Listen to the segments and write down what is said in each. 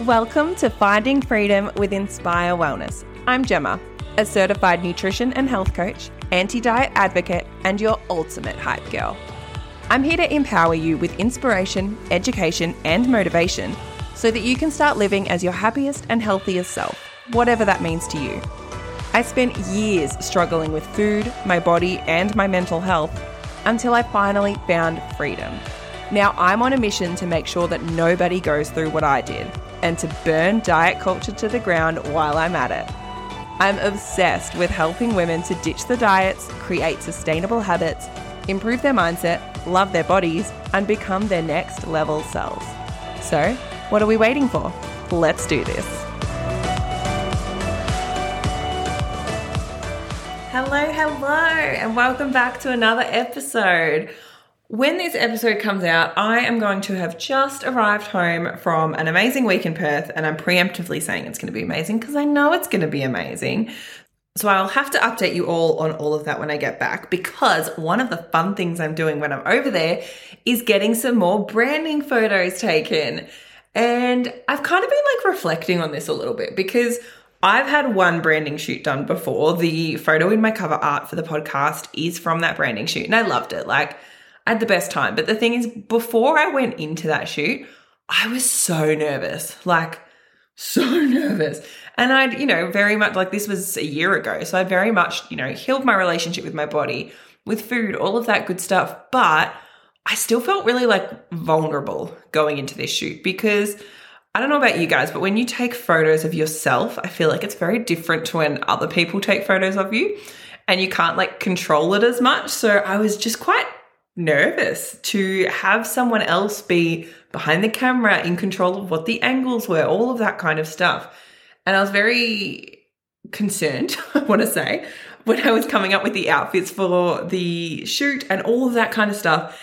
Welcome to Finding Freedom with Inspire Wellness. I'm Gemma, a certified nutrition and health coach, anti diet advocate, and your ultimate hype girl. I'm here to empower you with inspiration, education, and motivation so that you can start living as your happiest and healthiest self, whatever that means to you. I spent years struggling with food, my body, and my mental health until I finally found freedom. Now I'm on a mission to make sure that nobody goes through what I did and to burn diet culture to the ground while I'm at it. I'm obsessed with helping women to ditch the diets, create sustainable habits, improve their mindset, love their bodies, and become their next level selves. So, what are we waiting for? Let's do this. Hello, hello, and welcome back to another episode. When this episode comes out, I am going to have just arrived home from an amazing week in Perth, and I'm preemptively saying it's going to be amazing because I know it's going to be amazing. So I'll have to update you all on all of that when I get back because one of the fun things I'm doing when I'm over there is getting some more branding photos taken. And I've kind of been like reflecting on this a little bit because I've had one branding shoot done before. The photo in my cover art for the podcast is from that branding shoot and I loved it. Like I had the best time. But the thing is, before I went into that shoot, I was so nervous, like so nervous. And I'd, you know, very much like this was a year ago. So I'd very much, you know, healed my relationship with my body, with food, all of that good stuff. But I still felt really like vulnerable going into this shoot because I don't know about you guys, but when you take photos of yourself, I feel like it's very different to when other people take photos of you and you can't like control it as much. So I was just quite nervous to have someone else be behind the camera in control of what the angles were, all of that kind of stuff. And I was very concerned, I want to say, when I was coming up with the outfits for the shoot and all of that kind of stuff.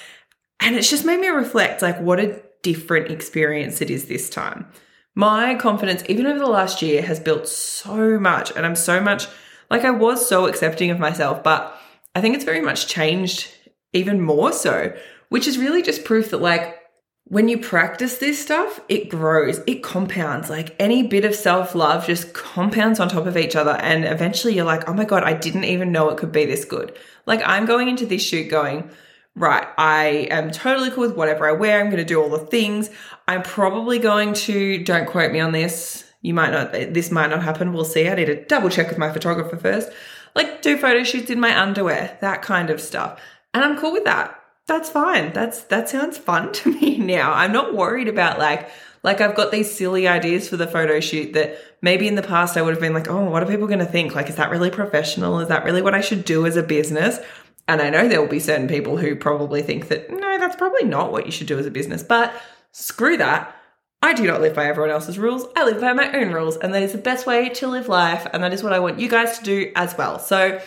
And it's just made me reflect like what a different experience it is this time. My confidence, even over the last year, has built so much. And I'm so much like I was so accepting of myself, but I think it's very much changed even more so, which is really just proof that like when you practice this stuff, it grows, it compounds. Like any bit of self love just compounds on top of each other. And eventually you're like, oh my God, I didn't even know it could be this good. Like I'm going into this shoot going, right, I am totally cool with whatever I wear. I'm going to do all the things. I'm probably going to, don't quote me on this. You might not, this might not happen. We'll see. I need to double check with my photographer first. Like do photo shoots in my underwear, that kind of stuff. And I'm cool with that. That's fine. That's that sounds fun to me now. I'm not worried about like like I've got these silly ideas for the photo shoot that maybe in the past I would have been like, "Oh, what are people going to think? Like is that really professional? Is that really what I should do as a business?" And I know there will be certain people who probably think that no, that's probably not what you should do as a business. But screw that. I do not live by everyone else's rules. I live by my own rules, and that is the best way to live life, and that is what I want you guys to do as well. So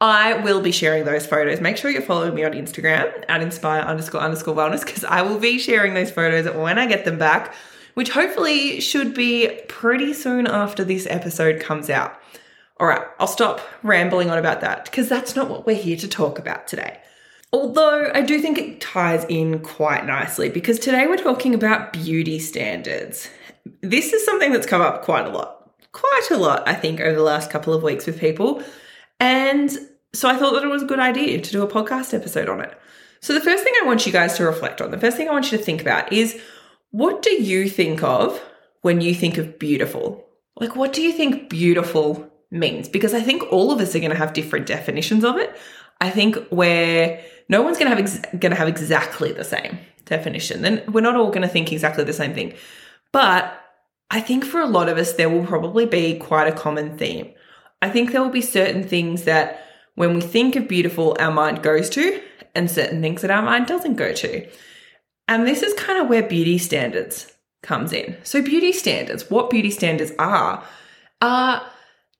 I will be sharing those photos. Make sure you're following me on Instagram at inspire underscore underscore wellness because I will be sharing those photos when I get them back, which hopefully should be pretty soon after this episode comes out. All right, I'll stop rambling on about that because that's not what we're here to talk about today. Although I do think it ties in quite nicely because today we're talking about beauty standards. This is something that's come up quite a lot, quite a lot, I think, over the last couple of weeks with people. And so I thought that it was a good idea to do a podcast episode on it. So the first thing I want you guys to reflect on, the first thing I want you to think about is what do you think of when you think of beautiful? Like, what do you think beautiful means? Because I think all of us are going to have different definitions of it. I think where no one's going to have ex- going to have exactly the same definition. Then we're not all going to think exactly the same thing. But I think for a lot of us, there will probably be quite a common theme. I think there will be certain things that when we think of beautiful, our mind goes to, and certain things that our mind doesn't go to. And this is kind of where beauty standards comes in. So, beauty standards, what beauty standards are, are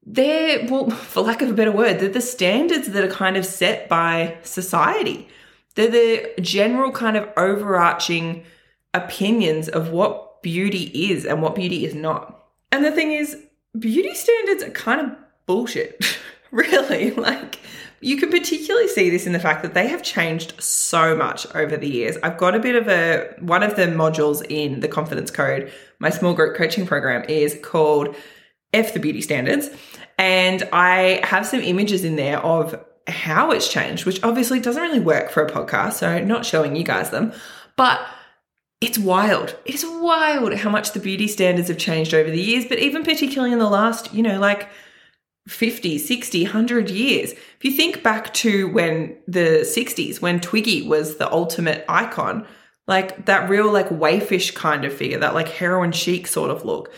they're, well, for lack of a better word, they're the standards that are kind of set by society. They're the general kind of overarching opinions of what beauty is and what beauty is not. And the thing is, beauty standards are kind of bullshit. really. Like, you can particularly see this in the fact that they have changed so much over the years. I've got a bit of a one of the modules in the confidence code my small group coaching program is called F the Beauty Standards. And I have some images in there of how it's changed, which obviously doesn't really work for a podcast. So I'm not showing you guys them, but it's wild. It's wild how much the beauty standards have changed over the years, but even particularly in the last, you know, like 50, 60, 100 years. If you think back to when the 60s, when Twiggy was the ultimate icon, like that real like waifish kind of figure, that like heroin chic sort of look.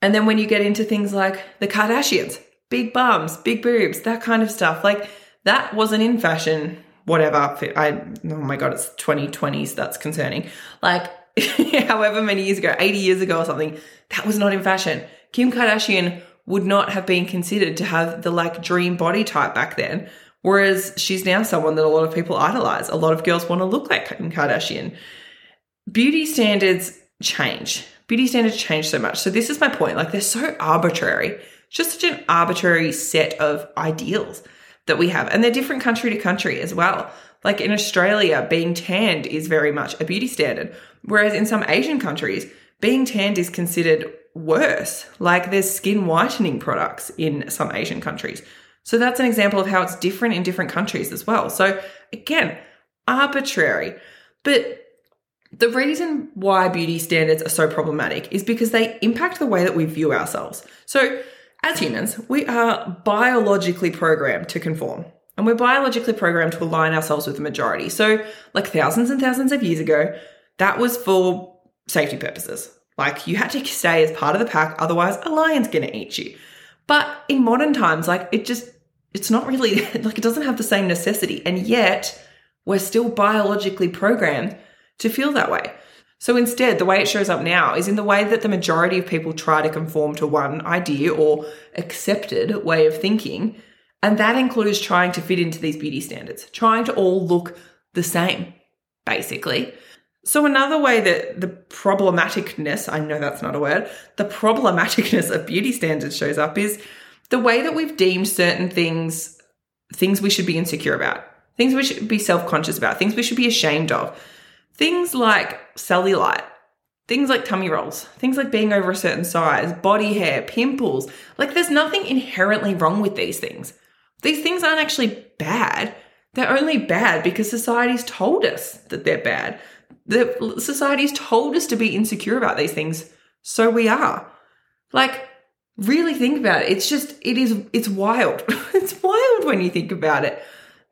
And then when you get into things like the Kardashians, big bums, big boobs, that kind of stuff, like that wasn't in fashion, whatever. I, oh my God, it's 2020s. That's concerning. Like, however many years ago, 80 years ago or something, that was not in fashion. Kim Kardashian would not have been considered to have the like dream body type back then. Whereas she's now someone that a lot of people idolize. A lot of girls want to look like Kim Kardashian. Beauty standards change. Beauty standards change so much. So this is my point. Like they're so arbitrary. It's just such an arbitrary set of ideals that we have. And they're different country to country as well. Like in Australia, being tanned is very much a beauty standard. Whereas in some Asian countries, being tanned is considered worse. Like there's skin whitening products in some Asian countries. So that's an example of how it's different in different countries as well. So again, arbitrary. But the reason why beauty standards are so problematic is because they impact the way that we view ourselves. So as humans, we are biologically programmed to conform. And we're biologically programmed to align ourselves with the majority. So, like thousands and thousands of years ago, that was for safety purposes. Like you had to stay as part of the pack, otherwise a lion's gonna eat you. But in modern times, like it just, it's not really, like it doesn't have the same necessity. And yet we're still biologically programmed to feel that way. So instead, the way it shows up now is in the way that the majority of people try to conform to one idea or accepted way of thinking. And that includes trying to fit into these beauty standards, trying to all look the same, basically. So, another way that the problematicness, I know that's not a word, the problematicness of beauty standards shows up is the way that we've deemed certain things, things we should be insecure about, things we should be self conscious about, things we should be ashamed of. Things like cellulite, things like tummy rolls, things like being over a certain size, body hair, pimples. Like, there's nothing inherently wrong with these things. These things aren't actually bad. They're only bad because society's told us that they're bad the society's told us to be insecure about these things, so we are. Like, really think about it. It's just, it is, it's wild. it's wild when you think about it.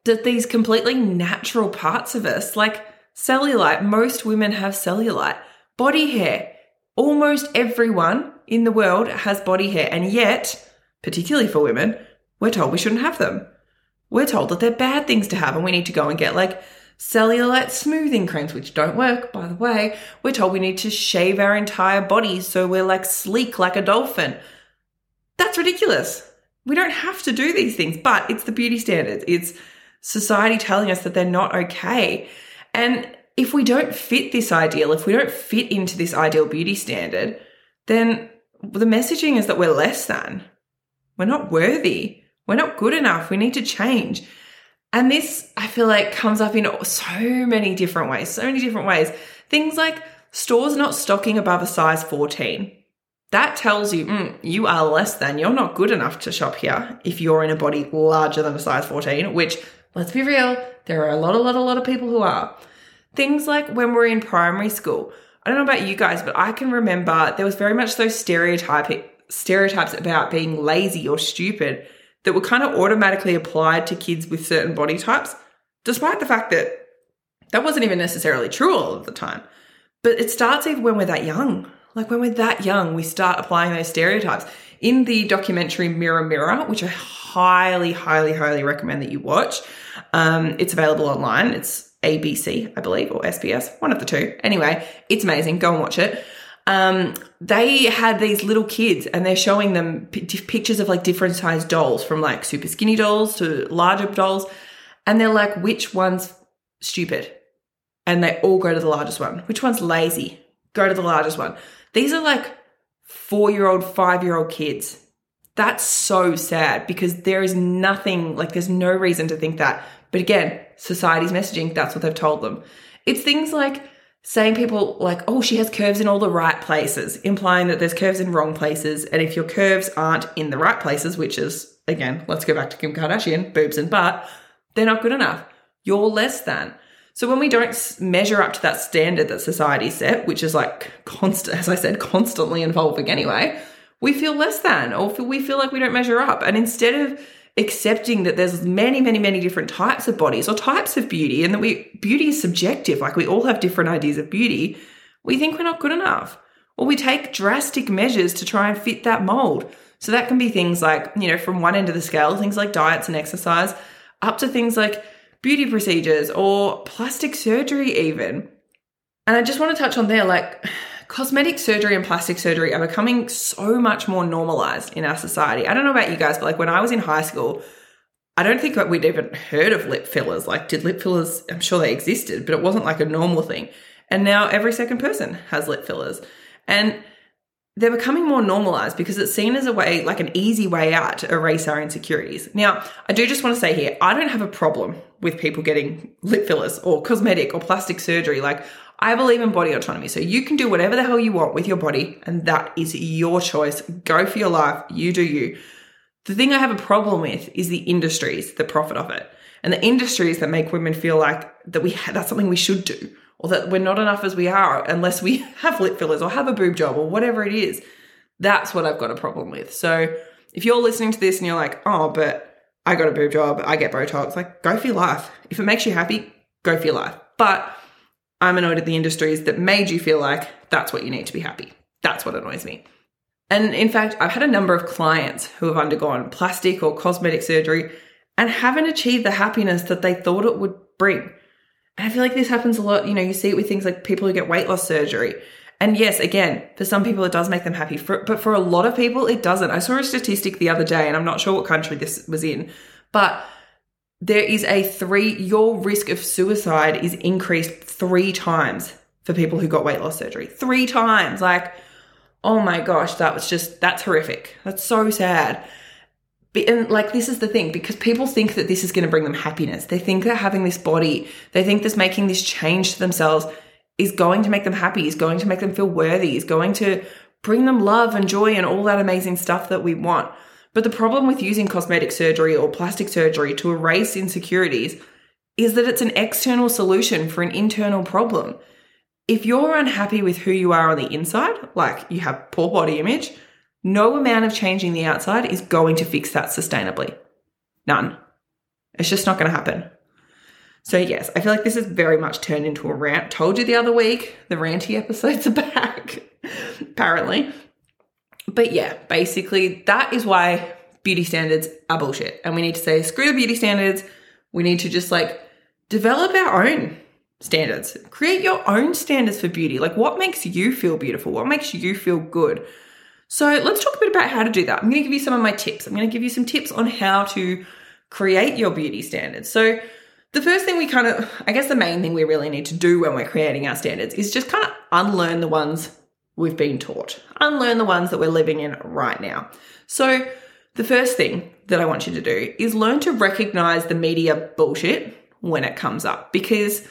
That these completely natural parts of us, like cellulite, most women have cellulite, body hair. Almost everyone in the world has body hair, and yet, particularly for women, we're told we shouldn't have them. We're told that they're bad things to have, and we need to go and get like cellulite smoothing creams, which don't work, by the way. We're told we need to shave our entire body so we're like sleek like a dolphin. That's ridiculous. We don't have to do these things, but it's the beauty standards. It's society telling us that they're not okay. And if we don't fit this ideal, if we don't fit into this ideal beauty standard, then the messaging is that we're less than. We're not worthy. We're not good enough. We need to change. And this, I feel like, comes up in so many different ways, so many different ways. Things like stores not stocking above a size 14. That tells you mm, you are less than, you're not good enough to shop here if you're in a body larger than a size 14, which, let's be real, there are a lot, a lot, a lot of people who are. Things like when we're in primary school. I don't know about you guys, but I can remember there was very much those stereotype, stereotypes about being lazy or stupid that were kind of automatically applied to kids with certain body types, despite the fact that that wasn't even necessarily true all of the time. But it starts even when we're that young. Like when we're that young, we start applying those stereotypes. In the documentary Mirror Mirror, which I highly, highly, highly recommend that you watch, um, it's available online. It's ABC, I believe, or SBS, one of the two. Anyway, it's amazing. Go and watch it um, they had these little kids and they're showing them p- pictures of like different size dolls from like super skinny dolls to larger dolls. And they're like, which one's stupid? And they all go to the largest one. Which one's lazy? Go to the largest one. These are like four year old, five year old kids. That's so sad because there is nothing, like, there's no reason to think that. But again, society's messaging, that's what they've told them. It's things like saying people like, oh, she has curves in all the right places, implying that there's curves in wrong places. And if your curves aren't in the right places, which is, again, let's go back to Kim Kardashian, boobs and butt, they're not good enough. You're less than. So when we don't measure up to that standard that society set, which is like constant, as I said, constantly evolving anyway, we feel less than, or we feel like we don't measure up. And instead of accepting that there's many, many, many different types of bodies or types of beauty, and that we beauty is subjective. Like we all have different ideas of beauty. We think we're not good enough, or we take drastic measures to try and fit that mold. So that can be things like, you know, from one end of the scale, things like diets and exercise, up to things like beauty procedures or plastic surgery, even. And I just want to touch on there, like cosmetic surgery and plastic surgery are becoming so much more normalized in our society. I don't know about you guys, but like when I was in high school, I don't think that we'd even heard of lip fillers. Like, did lip fillers, I'm sure they existed, but it wasn't like a normal thing. And now every second person has lip fillers. And they're becoming more normalized because it's seen as a way, like an easy way out to erase our insecurities. Now, I do just want to say here, I don't have a problem with people getting lip fillers or cosmetic or plastic surgery. Like, I believe in body autonomy. So you can do whatever the hell you want with your body, and that is your choice. Go for your life. You do you. The thing I have a problem with is the industries that profit off it, and the industries that make women feel like that we ha- that's something we should do, or that we're not enough as we are unless we have lip fillers or have a boob job or whatever it is. That's what I've got a problem with. So if you're listening to this and you're like, oh, but I got a boob job, I get Botox, like go for your life. If it makes you happy, go for your life. But I'm annoyed at the industries that made you feel like that's what you need to be happy. That's what annoys me. And in fact, I've had a number of clients who have undergone plastic or cosmetic surgery and haven't achieved the happiness that they thought it would bring. And I feel like this happens a lot. You know, you see it with things like people who get weight loss surgery. And yes, again, for some people it does make them happy, for, but for a lot of people it doesn't. I saw a statistic the other day, and I'm not sure what country this was in, but there is a three, your risk of suicide is increased three times for people who got weight loss surgery. Three times. Like, oh my gosh, that was just, that's horrific. That's so sad. And like, this is the thing because people think that this is going to bring them happiness. They think that having this body, they think this making this change to themselves is going to make them happy, is going to make them feel worthy, is going to bring them love and joy and all that amazing stuff that we want. But the problem with using cosmetic surgery or plastic surgery to erase insecurities is that it's an external solution for an internal problem. If you're unhappy with who you are on the inside, like you have poor body image, no amount of changing the outside is going to fix that sustainably. None. It's just not going to happen. So, yes, I feel like this has very much turned into a rant. Told you the other week, the ranty episodes are back, apparently. But yeah, basically, that is why beauty standards are bullshit. And we need to say, screw the beauty standards. We need to just like develop our own standards. Create your own standards for beauty. Like, what makes you feel beautiful? What makes you feel good? So, let's talk a bit about how to do that. I'm going to give you some of my tips. I'm going to give you some tips on how to create your beauty standards. So, the first thing we kind of, I guess the main thing we really need to do when we're creating our standards is just kind of unlearn the ones we've been taught, unlearn the ones that we're living in right now. So, the first thing that I want you to do is learn to recognize the media bullshit when it comes up because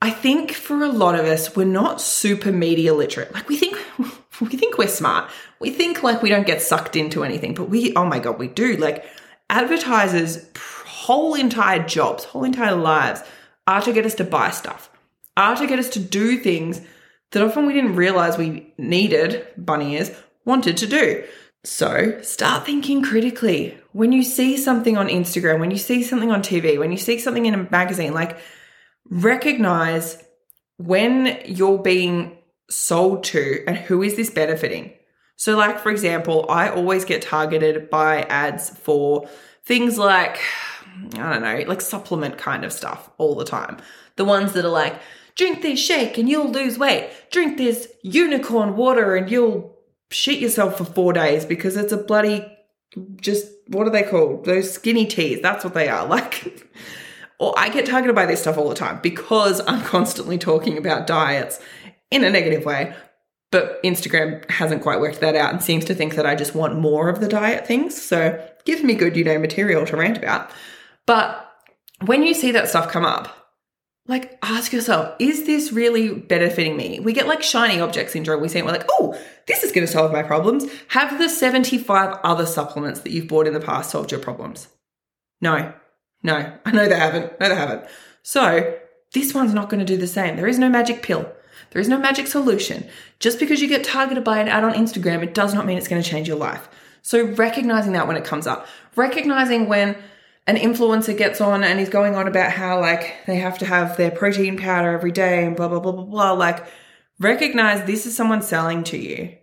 I think for a lot of us, we're not super media literate. Like we think we think we're smart. We think like we don't get sucked into anything, but we oh my god, we do. Like advertisers whole entire jobs, whole entire lives are to get us to buy stuff. Are to get us to do things that often we didn't realize we needed, bunny ears, wanted to do. So start thinking critically. When you see something on Instagram, when you see something on TV, when you see something in a magazine, like recognize when you're being sold to and who is this benefiting. So, like, for example, I always get targeted by ads for things like, I don't know, like supplement kind of stuff all the time. The ones that are like, drink this shake and you'll lose weight. Drink this unicorn water and you'll shit yourself for four days because it's a bloody just what are they called? Those skinny teas. That's what they are. Like or I get targeted by this stuff all the time because I'm constantly talking about diets in a negative way. But Instagram hasn't quite worked that out and seems to think that I just want more of the diet things. So give me good, you know, material to rant about. But when you see that stuff come up, like ask yourself, is this really benefiting me? We get like shiny object syndrome. We see it, we're like, oh, this is going to solve my problems. Have the 75 other supplements that you've bought in the past solved your problems? No, no, I know they haven't. No, they haven't. So this one's not going to do the same. There is no magic pill. There is no magic solution. Just because you get targeted by an ad on Instagram, it does not mean it's going to change your life. So recognizing that when it comes up, recognizing when an influencer gets on and he's going on about how like they have to have their protein powder every day and blah blah blah blah blah like recognize this is someone selling to you.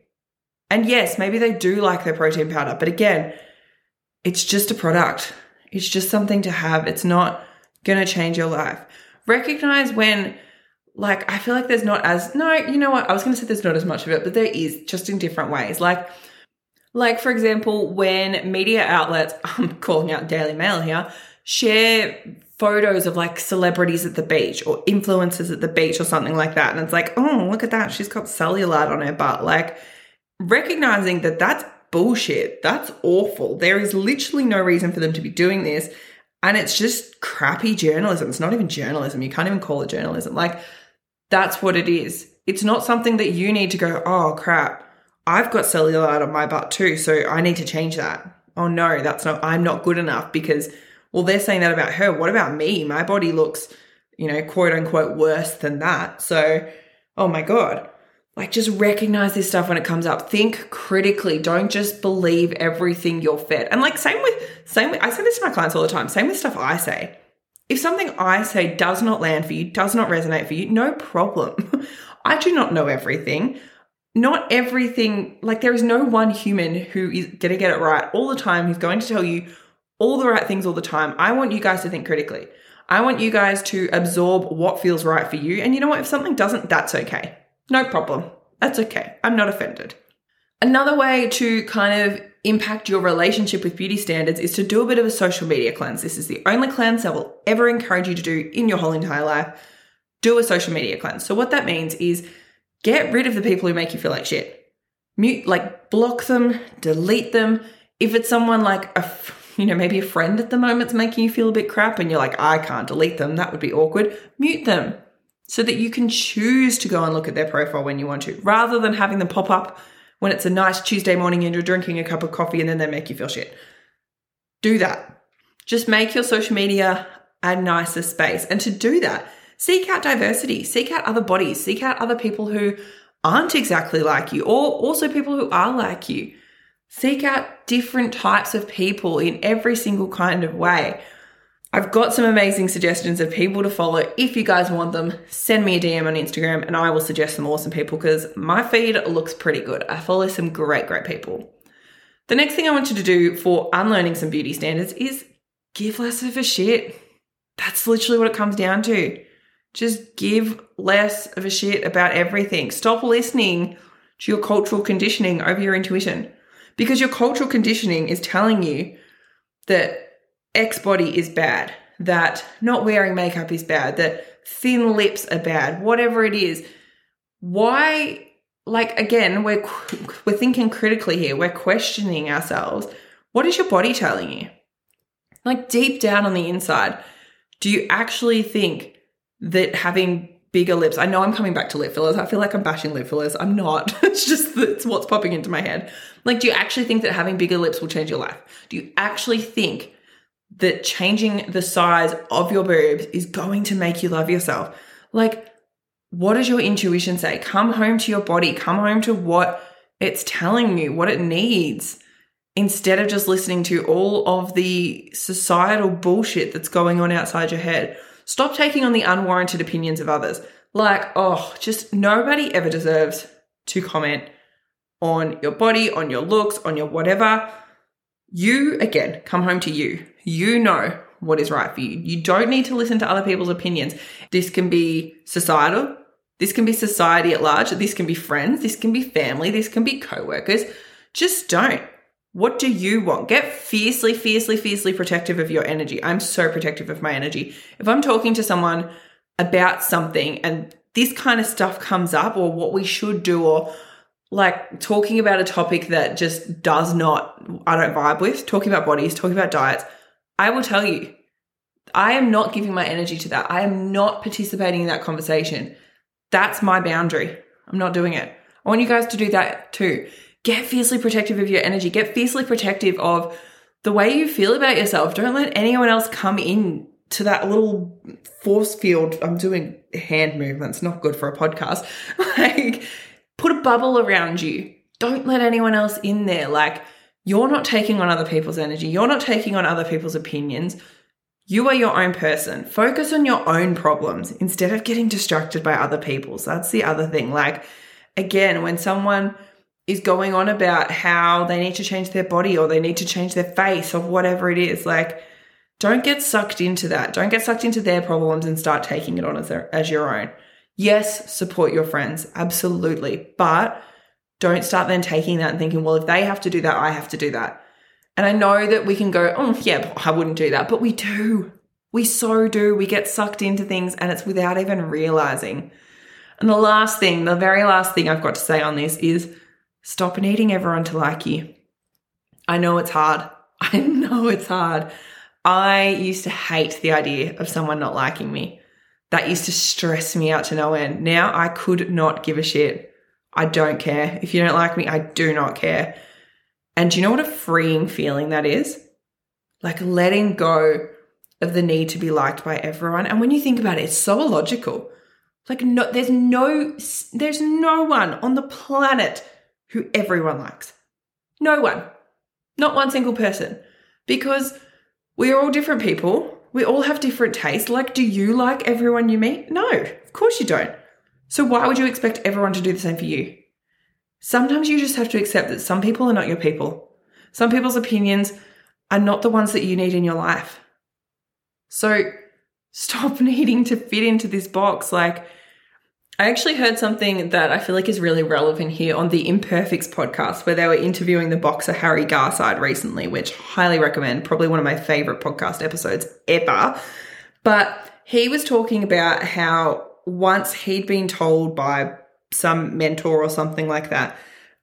And yes maybe they do like their protein powder but again it's just a product. It's just something to have. It's not going to change your life. Recognize when like i feel like there's not as no you know what? I was going to say there's not as much of it but there is just in different ways. Like like, for example, when media outlets, I'm calling out Daily Mail here, share photos of like celebrities at the beach or influencers at the beach or something like that. And it's like, oh, look at that. She's got cellulite on her butt. Like, recognizing that that's bullshit. That's awful. There is literally no reason for them to be doing this. And it's just crappy journalism. It's not even journalism. You can't even call it journalism. Like, that's what it is. It's not something that you need to go, oh, crap I've got cellulite on my butt too, so I need to change that. Oh no, that's not, I'm not good enough because, well, they're saying that about her. What about me? My body looks, you know, quote unquote worse than that. So, oh my God. Like, just recognize this stuff when it comes up. Think critically. Don't just believe everything you're fed. And like, same with, same with, I say this to my clients all the time. Same with stuff I say. If something I say does not land for you, does not resonate for you, no problem. I do not know everything not everything, like there is no one human who is going to get it right all the time, who's going to tell you all the right things all the time. I want you guys to think critically. I want you guys to absorb what feels right for you. And you know what? If something doesn't, that's okay. No problem. That's okay. I'm not offended. Another way to kind of impact your relationship with beauty standards is to do a bit of a social media cleanse. This is the only cleanse I will ever encourage you to do in your whole entire life. Do a social media cleanse. So, what that means is Get rid of the people who make you feel like shit. Mute, like block them, delete them. If it's someone like a, you know, maybe a friend at the moment's making you feel a bit crap and you're like, I can't delete them, that would be awkward, mute them so that you can choose to go and look at their profile when you want to, rather than having them pop up when it's a nice Tuesday morning and you're drinking a cup of coffee and then they make you feel shit. Do that. Just make your social media a nicer space. And to do that, seek out diversity, seek out other bodies, seek out other people who aren't exactly like you, or also people who are like you. Seek out different types of people in every single kind of way. I've got some amazing suggestions of people to follow. If you guys want them, send me a DM on Instagram and I will suggest some awesome people because my feed looks pretty good. I follow some great, great people. The next thing I want you to do for unlearning some beauty standards is give less of a shit. That's literally what it comes down to. Just give less of a shit about everything. Stop listening to your cultural conditioning over your intuition because your cultural conditioning is telling you that X body is bad, that not wearing makeup is bad, that thin lips are bad, whatever it is. Why like again, we're we're thinking critically here. We're questioning ourselves. What is your body telling you? Like deep down on the inside, do you actually think that having bigger lips. I know I'm coming back to lip fillers. I feel like I'm bashing lip fillers. I'm not. it's just it's what's popping into my head. Like, do you actually think that having bigger lips will change your life? Do you actually think that changing the size of your boobs is going to make you love yourself? Like, what does your intuition say? Come home to your body. Come home to what it's telling you, what it needs. Instead of just listening to all of the societal bullshit that's going on outside your head. Stop taking on the unwarranted opinions of others. Like, oh, just nobody ever deserves to comment on your body, on your looks, on your whatever. You, again, come home to you. You know what is right for you. You don't need to listen to other people's opinions. This can be societal. This can be society at large. This can be friends. This can be family. This can be co workers. Just don't. What do you want? Get fiercely, fiercely, fiercely protective of your energy. I'm so protective of my energy. If I'm talking to someone about something and this kind of stuff comes up, or what we should do, or like talking about a topic that just does not, I don't vibe with, talking about bodies, talking about diets, I will tell you, I am not giving my energy to that. I am not participating in that conversation. That's my boundary. I'm not doing it. I want you guys to do that too. Get fiercely protective of your energy. Get fiercely protective of the way you feel about yourself. Don't let anyone else come in to that little force field. I'm doing hand movements, not good for a podcast. like, put a bubble around you. Don't let anyone else in there. Like, you're not taking on other people's energy. You're not taking on other people's opinions. You are your own person. Focus on your own problems instead of getting distracted by other people's. That's the other thing. Like, again, when someone is going on about how they need to change their body or they need to change their face or whatever it is, like, don't get sucked into that. Don't get sucked into their problems and start taking it on as, their, as your own. Yes, support your friends, absolutely. But don't start then taking that and thinking, well, if they have to do that, I have to do that. And I know that we can go, oh, yeah, I wouldn't do that. But we do. We so do. We get sucked into things and it's without even realizing. And the last thing, the very last thing I've got to say on this is stop needing everyone to like you. I know it's hard. I know it's hard. I used to hate the idea of someone not liking me. That used to stress me out to no end. Now I could not give a shit. I don't care. If you don't like me, I do not care. And do you know what a freeing feeling that is? Like letting go of the need to be liked by everyone. And when you think about it, it's so illogical. Like no there's no there's no one on the planet who everyone likes. No one. Not one single person. Because we're all different people. We all have different tastes. Like, do you like everyone you meet? No, of course you don't. So why would you expect everyone to do the same for you? Sometimes you just have to accept that some people are not your people. Some people's opinions are not the ones that you need in your life. So stop needing to fit into this box. Like, I actually heard something that I feel like is really relevant here on the Imperfects podcast, where they were interviewing the boxer Harry Garside recently, which highly recommend, probably one of my favorite podcast episodes ever. But he was talking about how once he'd been told by some mentor or something like that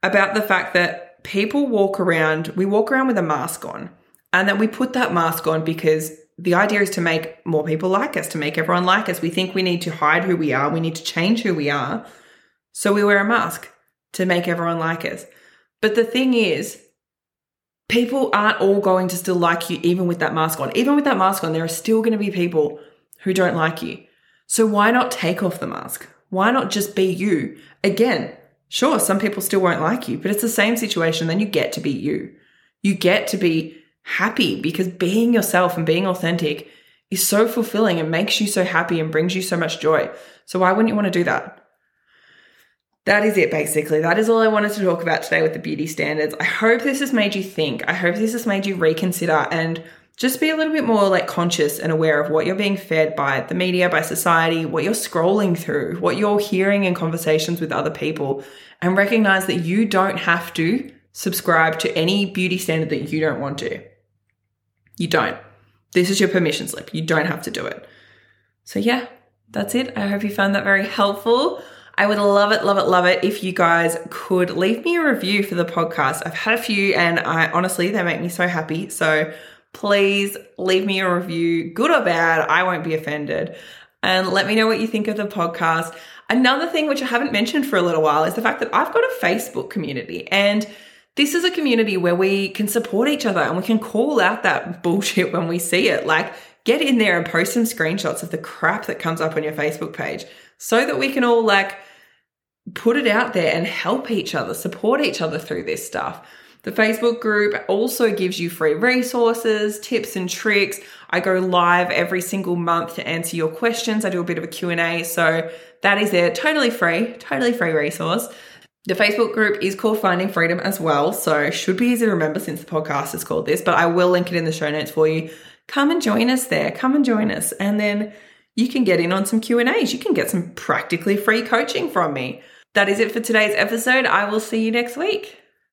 about the fact that people walk around, we walk around with a mask on, and that we put that mask on because the idea is to make more people like us, to make everyone like us. We think we need to hide who we are, we need to change who we are. So we wear a mask to make everyone like us. But the thing is, people aren't all going to still like you even with that mask on. Even with that mask on, there are still going to be people who don't like you. So why not take off the mask? Why not just be you? Again, sure, some people still won't like you, but it's the same situation. Then you get to be you. You get to be happy because being yourself and being authentic is so fulfilling and makes you so happy and brings you so much joy. So why wouldn't you want to do that? That is it, basically. That is all I wanted to talk about today with the beauty standards. I hope this has made you think. I hope this has made you reconsider and just be a little bit more like conscious and aware of what you're being fed by the media, by society, what you're scrolling through, what you're hearing in conversations with other people, and recognize that you don't have to subscribe to any beauty standard that you don't want to. You don't. This is your permission slip. You don't have to do it. So, yeah, that's it. I hope you found that very helpful. I would love it, love it, love it if you guys could leave me a review for the podcast. I've had a few and I honestly, they make me so happy. So, please leave me a review, good or bad. I won't be offended. And let me know what you think of the podcast. Another thing which I haven't mentioned for a little while is the fact that I've got a Facebook community and this is a community where we can support each other and we can call out that bullshit when we see it. Like, get in there and post some screenshots of the crap that comes up on your Facebook page so that we can all like put it out there and help each other, support each other through this stuff. The Facebook group also gives you free resources, tips and tricks. I go live every single month to answer your questions. I do a bit of a Q&A, so that is there, totally free, totally free resource. The Facebook group is called Finding Freedom as well, so should be easy to remember since the podcast is called this, but I will link it in the show notes for you. Come and join us there. Come and join us and then you can get in on some Q&As. You can get some practically free coaching from me. That is it for today's episode. I will see you next week.